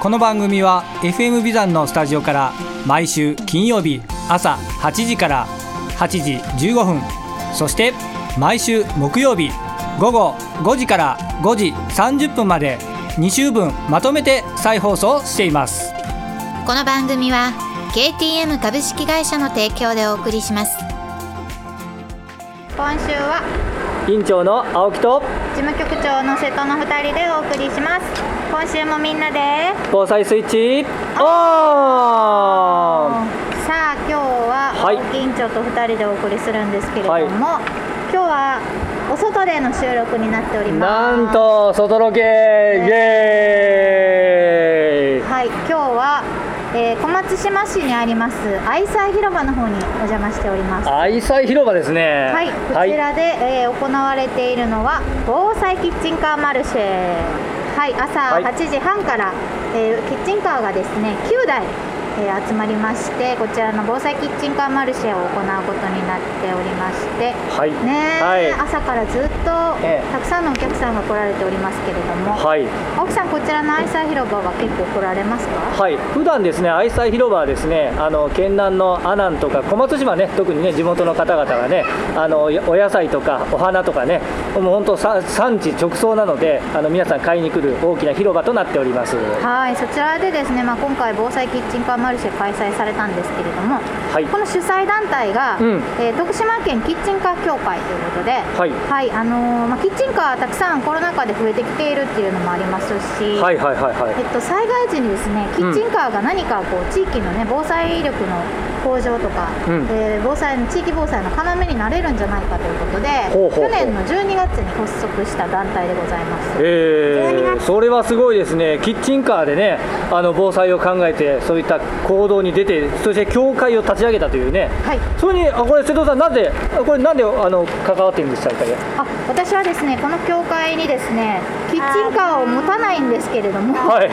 この番組は FM ビザンのスタジオから毎週金曜日朝8時から8時15分そして毎週木曜日午後5時から5時30分まで2週分まとめて再放送しています。この番組は KTM 株式会社の提供でお送りします。今週は委員長の青木と事務局長の瀬戸の2人でお送りします今週もみんなで。防災スイッチ。オン。さあ今日ははい。青木委員長と2人でお送りするんですけれども、はい。今日はお外での収録になっております。なんと外ロケイエーイ。はい今日は、えー小松島市にあります愛妻広場の方にお邪魔しております。愛妻広場ですね。はい、こちらで、えー行われているのは防災キッチンカーマルシェはい朝はい。8時半から、えーキッチンカーがですね9台、えー集まりましてこちらの防災キッチンカーマルシェを行うことになっておりましてはい。ねえ、はい。朝からずっとええ。たくさんのお客さんが来られておりますけれども、はい。青木さんこちらの愛妻広場は結構来られますか？はい、普段ですね愛妻広場はですねあの県南の阿南とか小松島ね特にね地元の方々がねあのお野菜とかお花とかねもう本当さ産地直送なのであの皆さん買いに来る大きな広場となっております。はい、そちらでですね、まあ、今回防災キッチンカーマルシェ開催されたんですけれども、はい。この主催団体が、うん。えー徳島県キッチンカー協会ということで、はい。あのーまあ、キッチンカーたくさんコロナ禍で増えてきているっていうのもありますし、はいはいはいはい。えっと、災害時にですねキッチンカーが何かこう地域の、ね、防災力の向上とか、うん。えー防災の地域防災の要になれるんじゃないかということで去年の12月に発足した団体でございます。えー、それはすごいですね、キッチンカーでね、あの防災を考えて、そういった行動に出て、そして協会を立ち上げたというね、はい。それに、あこれ、瀬戸さん、なぜ、あこれ、なんであの関わってるんでしたっけ、あ私はですねこの教会にですねキッチンカーを持たないんですけれども、はい。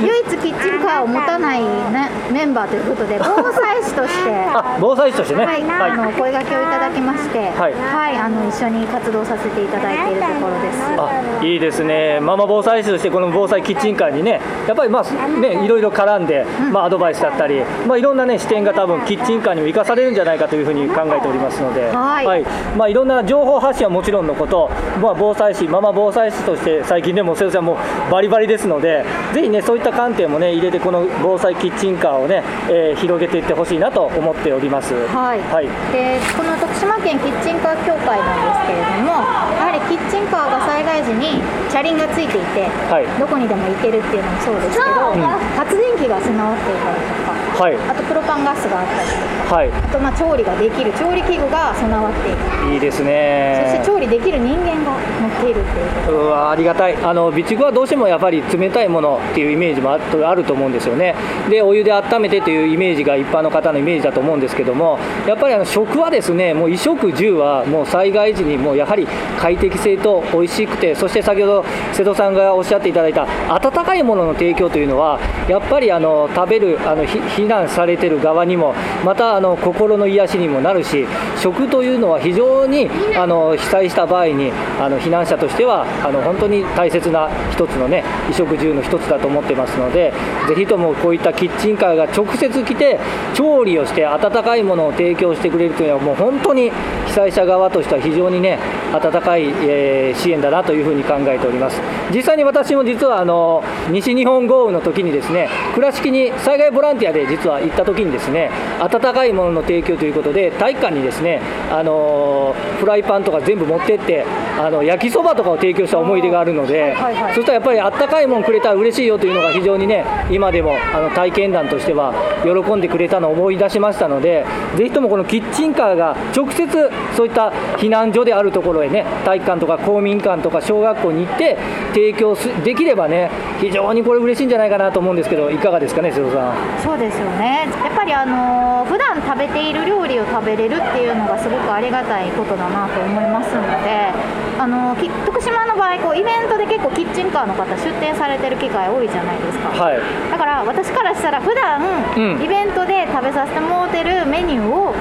唯一キッチンカーを持たない、ね、メンバーということで防災士として。あ防災士としてね、はい、あの声掛けをいただきまして、はい。あの一緒に活動させていただいているところです。あいいですね、ママ防災士として、この防災キッチンカーにね、やっぱりまあ、ね、いろいろ絡んで、まあ、アドバイスだったり、まあ、いろんなね、視点が多分キッチンカーにも生かされるんじゃないかというふうに考えておりますので、はい。まあ、いろんな情報発信はもちろんのこと、まあ、防災士、ママ防災士として、最近でも瀬戸さんもバリバリですので、ぜひね、そういった観点もね、入れて、この防災キッチンカーをね、えー広げていってほしいなと思っております。はいはいでこの徳島県キッチンカー協会なんですけれどもやはりキッチンカーが災害時に車輪がついていて、はい。どこにでも行けるっていうのもそうですけど、ん。発電機が備わっていたりとかはい。あとプロパンガスがあったりとかはい、あとまあ調理ができる調理器具が備わっている、いいですそね。して調理できる人間が乗っているっていう。うわありがたい。あの備蓄はどうしてもやっぱり冷たいものっていうイメージもあると思うんですよね。でお湯で温めてというイメージが一般の方のイメージだと思うんですけどもやっぱりあの食はですねもう衣食住はもう災害時にもうやはり快適性と美味しくてそして先ほど瀬戸さんがおっしゃっていただいた温かいものの提供というのはやっぱりあの食べるあの避難されてる側にもまたあの心の癒しにもなるし食というのは非常にあの被災した場合にあの避難者としてはあの本当に大切な一つのね衣食住の一つだと思ってますのでぜひともこういったキッチンカーが直接来て調理をして温かいものを提供してくれるというのはもう本当に被災者側としては非常にね温かい、えー支援だなというふうに考えております。実際に私も実はあの西日本豪雨の時にですね倉敷に災害ボランティアで実は行った時にですね温かいものの提供ということで体育館にですねあのフライパンとか全部持ってってああの焼きそばとかを提供した思い出があるので、はいはい。そしたらやっぱりあったかいもんくれたら嬉しいよというのが非常にね今でもあの体験談としては喜んでくれたのを思い出しましたのでぜひともこのキッチンカーが直接そういった避難所であるところへね体育館とか公民館とか小学校に行って提供すできればね非常にこれ嬉しいんじゃないかなと思うんですけどいかがですかね瀬戸さん。そうですよね。やっぱりあの普段食べている料理を食べれるっていうのがすごくありがたいことだなと思いますのであのき徳島の場合こうイベントで結構キッチンカーの方出店されてる機会多いじゃないですか、はい。だから私からしたら普段、うん。イベントで食べさせてもらってるメニューを、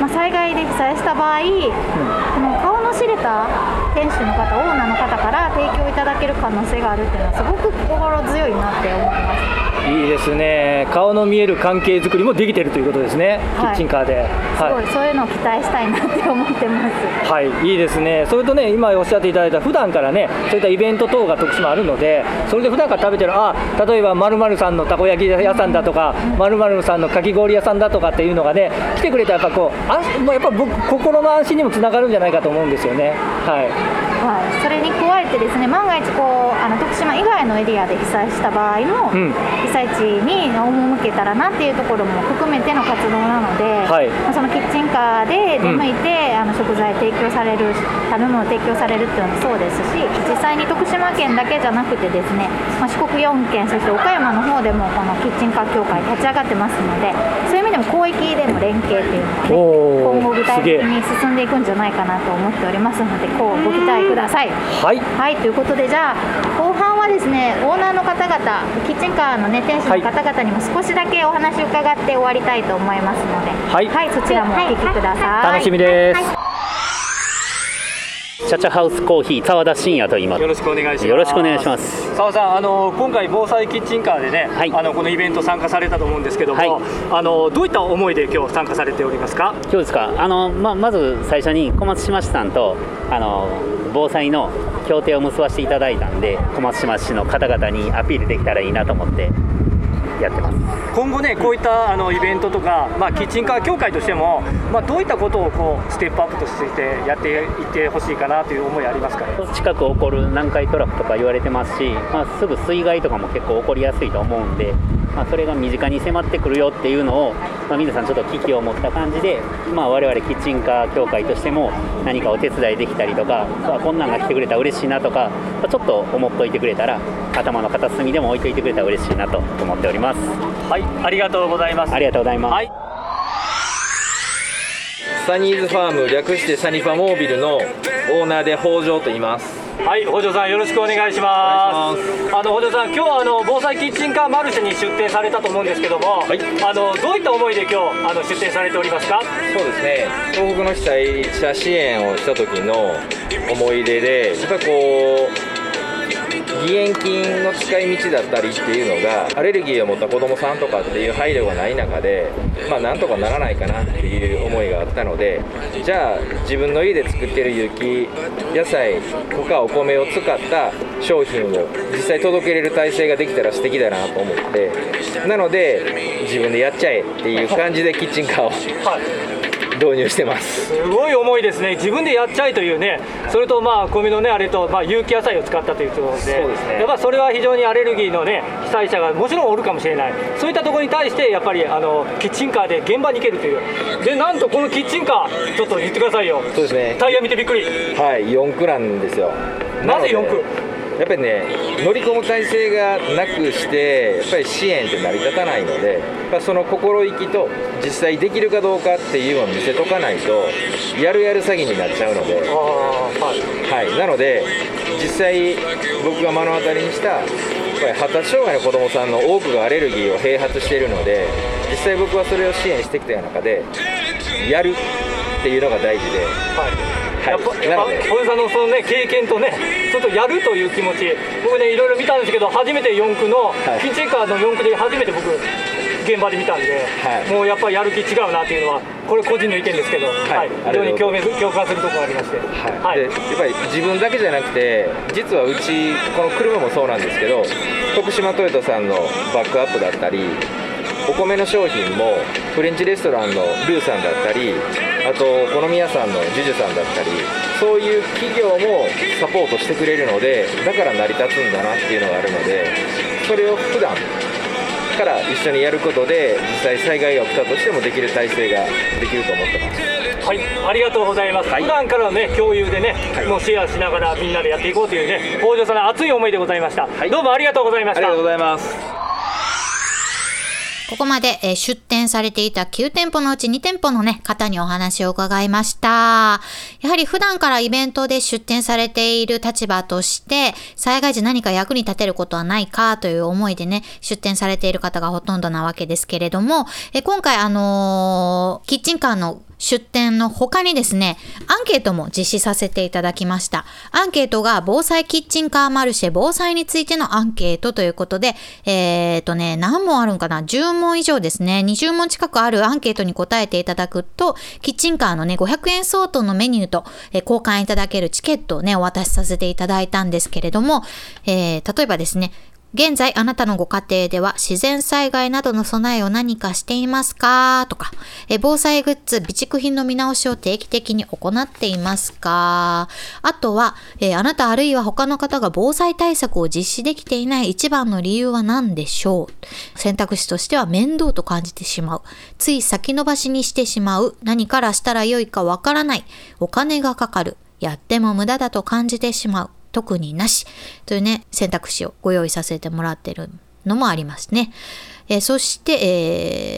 まあ、災害で被災した場合、この顔の知れた店主の方オーナーの方から提供いただける可能性があるっていうのはすごく心強いなって思います。いいですね。顔の見える関係づくりもできてるということですね、はい。キッチンカーで。すご、はい。そういうのを期待したいなって思ってます。はい、いいですね、それとね、今おっしゃっていただいた、普段からね、そういったイベント等が徳島あるので、それで普段から食べてる、あ例えばまるさんのたこ焼き屋さんだとか、まるさんのかき氷屋さんだとかっていうのがね、来てくれたら、やっぱこう、安心もうやっぱ僕、心の安心にもつながるんじゃないかと思うんですよね。はい。はい、それに加えてですね万が一こうあの徳島以外のエリアで被災した場合も、うん。被災地に赴けたらなっていうところも含めての活動なので、はい。まあそのキッチンカーで出向いて、あの食材提供される食べ物提供されるっていうのもそうですし実際に徳島県だけじゃなくてですね、まあ、四国4県そして岡山の方でもこのキッチンカー協会立ち上がってますのでそういう意味でも広域での連携っていうのおーがね今後具体的に進んでいくんじゃないかなと思っておりますのでこうご期待ください。はい。はいということでじゃあ後半はですねオーナーの方々キッチンカーのね店主の方々にも少しだけお話を伺って終わりたいと思いますので。はい。そちらもお聞きください。楽しみです。チャチャハウスコーヒー澤田信也と言いますよろしくお願いします。よろしくお願いします。澤さん、あの今回防災キッチンカーでね、はい。あのこのイベント参加されたと思うんですけども、はい。あのどういった思いで今日参加されておりますか？今日ですか。あの、ままず最初に小松島市さんとあの防災の協定を結ばせていただいたんで小松島市の方々にアピールできたらいいなと思ってやってます。今後ねこういったあのイベントとか、まあキッチンカー協会としても、まあどういったことをこうステップアップとしてやっていってほしいかなという思いありますかね？近く起こる南海トラフとか言われてますし、まあ、すぐ水害とかも結構起こりやすいと思うんで、まあ、それが身近に迫ってくるよっていうのを、まあ、皆さんちょっと危機を持った感じで、まあ、我々キッチンカー協会としても何かお手伝いできたりとかあこんなんが来てくれたら嬉しいなとか、まあちょっと思っといてくれたら頭の片隅でも置いといてくれたら嬉しいなと思っておりますはい、ありがとうございます。ありがとうございます、はい。サニーズファーム略してサニファモービルのオーナーで北条と言いますはい、北条さんよろしくお願いします。あの北条さん、今日はあの防災キッチンカーマルシェに出店されたと思うんですけども、はいあのどういった思いで今日あの出店されておりますか？そうですね東北の被災者支援をした時の思い出でやっぱりこう義援金の使い道だったりっていうのがアレルギーを持った子どもさんとかっていう配慮がない中でまあなんとかならないかなっていう思いがあったのでじゃあ自分の家で作ってる雪野菜とかお米を使った商品を実際届けれる体制ができたら素敵だなと思ってなので自分でやっちゃえっていう感じでキッチンカーを。導入してます。すごい重いですね、自分でやっちゃいというね、それとまあ米のね、あれと、まあ、有機野菜を使ったということで、そうですね。やっぱそれは非常にアレルギーのね、被災者がもちろんおるかもしれない、そういったところに対して、やっぱりあのキッチンカーで現場に行けるという、でなんとこのキッチンカー、ちょっと言ってくださいよ、そうですね。タイヤ見てびっくり、はい4区なんですよ。なぜ4区やっぱりね乗り込む体制がなくしてやっぱり支援って成り立たないのでその心意気と実際できるかどうかっていうのを見せとかないとやるやる詐欺になっちゃうので。はい。はい、なので実際僕が目の当たりにしたやっぱり発達障害の子どもさんの多くがアレルギーを併発しているので実際僕はそれを支援してきた中でやるっていうのが大事で、はいはいやっぱ小江さんのそのね経験とねちょっとやるという気持ち僕ねいろいろ見たんですけど初めて4区の、はい。キッチンカーの4区で初めて僕現場で見たんで、はい。もうやっぱりやる気違うなっていうのはこれ個人の意見ですけど、はい。非常に共鳴共感するところがありまして、はい。でやっぱり自分だけじゃなくて実はうちこの車もそうなんですけど徳島トヨタさんのバックアップだったりお米の商品もフレンチレストランのルーさんだったりあとお好み屋さんのジュジュさんだったりそういう企業もサポートしてくれるのでだから成り立つんだなっていうのがあるのでそれを普段から一緒にやることで実際災害が起きたとしてもできる体制ができると思ってますはい、ありがとうございます。普段からのね、共有でね、もうシェアしながらみんなでやっていこうというね、北条さんの熱い思いでございました。どうもありがとうございました。ございますここまで、えー出店されていた9店舗のうち2店舗のね、方にお話を伺いました。やはり普段からイベントで出店されている立場として、災害時何か役に立てることはないかという思いでね、出店されている方がほとんどなわけですけれども、え今回あのーキッチンカーの出店の他にですね、アンケートも実施させていただきました。アンケートが防災キッチンカーマルシェ防災についてのアンケートということで、えーとね、何問あるんかな ?10 問以上ですね。20問近くあるアンケートに答えていただくと、キッチンカーのね、500円相当のメニューと、えー交換いただけるチケットをね、お渡しさせていただいたんですけれども、えー例えばですね、現在あなたのご家庭では自然災害などの備えを何かしていますか？とか、え防災グッズ、備蓄品の見直しを定期的に行っていますか？あとは、えあなたあるいは他の方が防災対策を実施できていない一番の理由は何でしょう？選択肢としては面倒と感じてしまう。つい先延ばしにしてしまう。何からしたらよいかわからない。お金がかかる。やっても無駄だと感じてしまう。特になし。というね、選択肢をご用意させてもらってるのもありますね。えそして、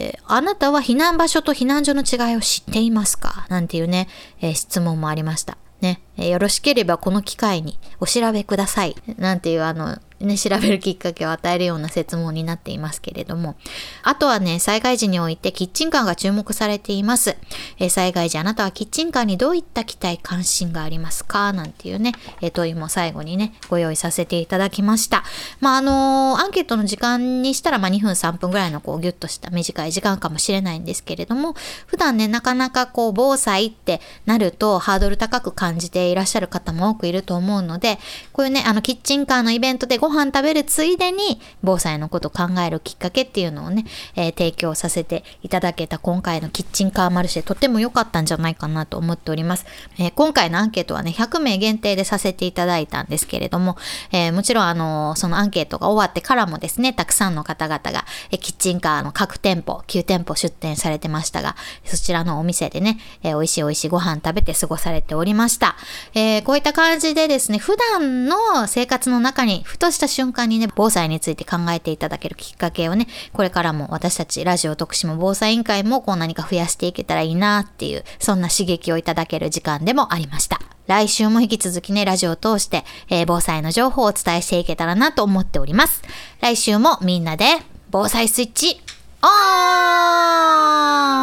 えーあなたは避難場所と避難所の違いを知っていますか？なんていうね、えー質問もありました。ね、えよろしければこの機会にお調べください。なんていうあの、ね、調べるきっかけを与えるような説問になっていますけれども。あとはね、災害時においてキッチンカーが注目されています。え災害時あなたはキッチンカーにどういった期待、関心がありますか？なんていうね、え問いも最後にね、ご用意させていただきました。まあ、あのーアンケートの時間にしたら、まあ、2分3分ぐらいのこうギュッとした短い時間かもしれないんですけれども、普段ね、なかなかこう、防災ってなるとハードル高く感じていらっしゃる方も多くいると思うので、こういうね、あの、キッチンカーのイベントでご飯食べるついでに、防災のことを考えるきっかけっていうのをね、えー提供させていただけた今回のキッチンカーマルシェ、とても良かったんじゃないかなと思っております。えー今回のアンケートはね、100名限定でさせていただいたんですけれども、えーもちろんあのそのアンケートが終わってからもですね、たくさんの方々が、えーキッチンカーの各店舗、9店舗出店されてましたが、そちらのお店でね、えー美味しい美味しいご飯食べて過ごされておりました。えーこういった感じでですね、普段の生活の中に、ふとした瞬間にね、防災について考えていただけるきっかけをね、これからも私たちラジオ徳島防災委員会もこう何か増やしていけたらいいなっていう、そんな刺激をいただける時間でもありました。来週も引き続きね、ラジオを通して、えー防災の情報をお伝えしていけたらなと思っております。来週もみんなで防災スイッチオ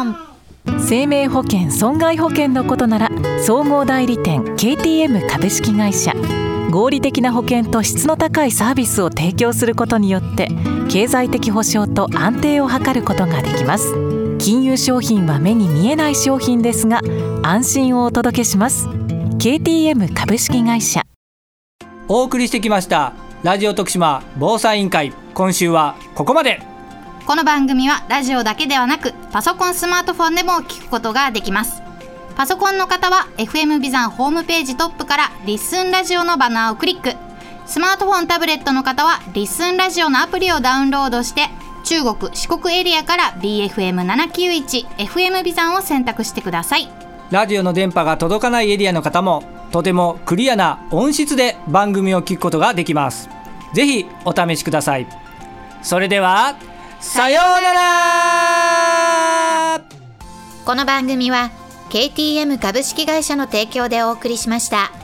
ン生命保険損害保険のことなら総合代理店 KTM 株式会社合理的な保険と質の高いサービスを提供することによって経済的保障と安定を図ることができます。金融商品は目に見えない商品ですが安心をお届けします。KTM 株式会社。お送りしてきましたラジオ徳島防災委員会。今週はここまで。この番組はラジオだけではなくパソコンスマートフォンでも聞くことができますパソコンの方は FM ビザンホームページトップからリッスンラジオのバナーをクリック。スマートフォンタブレットの方はリッスンラジオのアプリをダウンロードして中国四国エリアから BFM791FM ビザンを選択してください。ラジオの電波が届かないエリアの方もとてもクリアな音質で番組を聞くことができます。ぜひお試しください。それではさようなら。この番組は KTM 株式会社の提供でお送りしました。